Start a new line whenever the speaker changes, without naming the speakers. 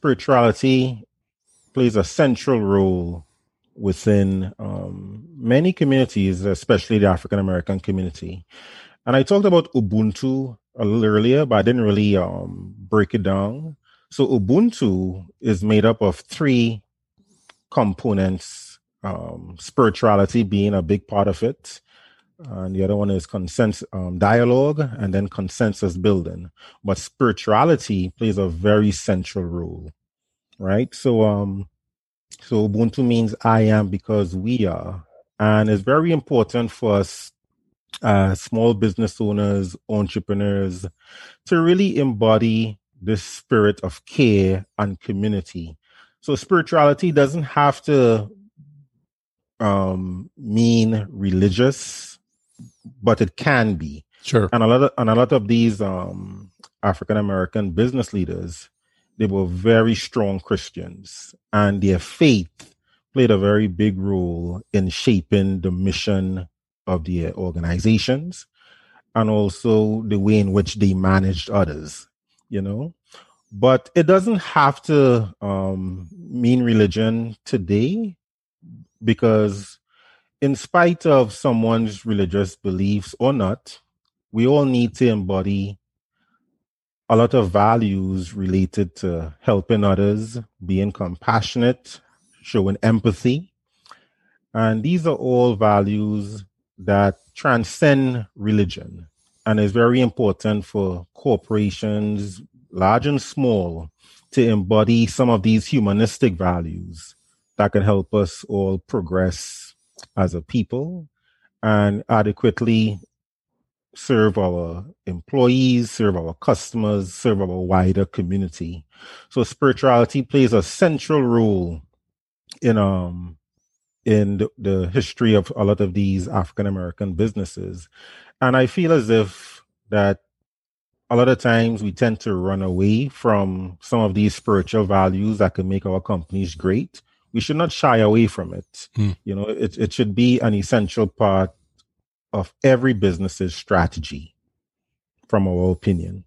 spirituality plays a central role within um, many communities, especially the African American community. And I talked about Ubuntu a little earlier, but I didn't really um, break it down. So Ubuntu is made up of three components, um, spirituality being a big part of it. And the other one is consensus um, dialogue and then consensus building. But spirituality plays a very central role, right? So, um, so Ubuntu means I am because we are. And it's very important for us, uh, small business owners, entrepreneurs, to really embody this spirit of care and community. So spirituality doesn't have to um, mean religious, but it can be.
Sure.
And a lot of and a lot of these um, African American business leaders, they were very strong Christians, and their faith played a very big role in shaping the mission of their organizations and also the way in which they managed others you know but it doesn't have to um, mean religion today because in spite of someone's religious beliefs or not we all need to embody a lot of values related to helping others being compassionate showing empathy. And these are all values that transcend religion. And is very important for corporations, large and small, to embody some of these humanistic values that can help us all progress as a people and adequately serve our employees, serve our customers, serve our wider community. So spirituality plays a central role in um in the, the history of a lot of these African American businesses. And I feel as if that a lot of times we tend to run away from some of these spiritual values that can make our companies great. We should not shy away from it. Mm. You know, it, it should be an essential part of every business's strategy, from our opinion.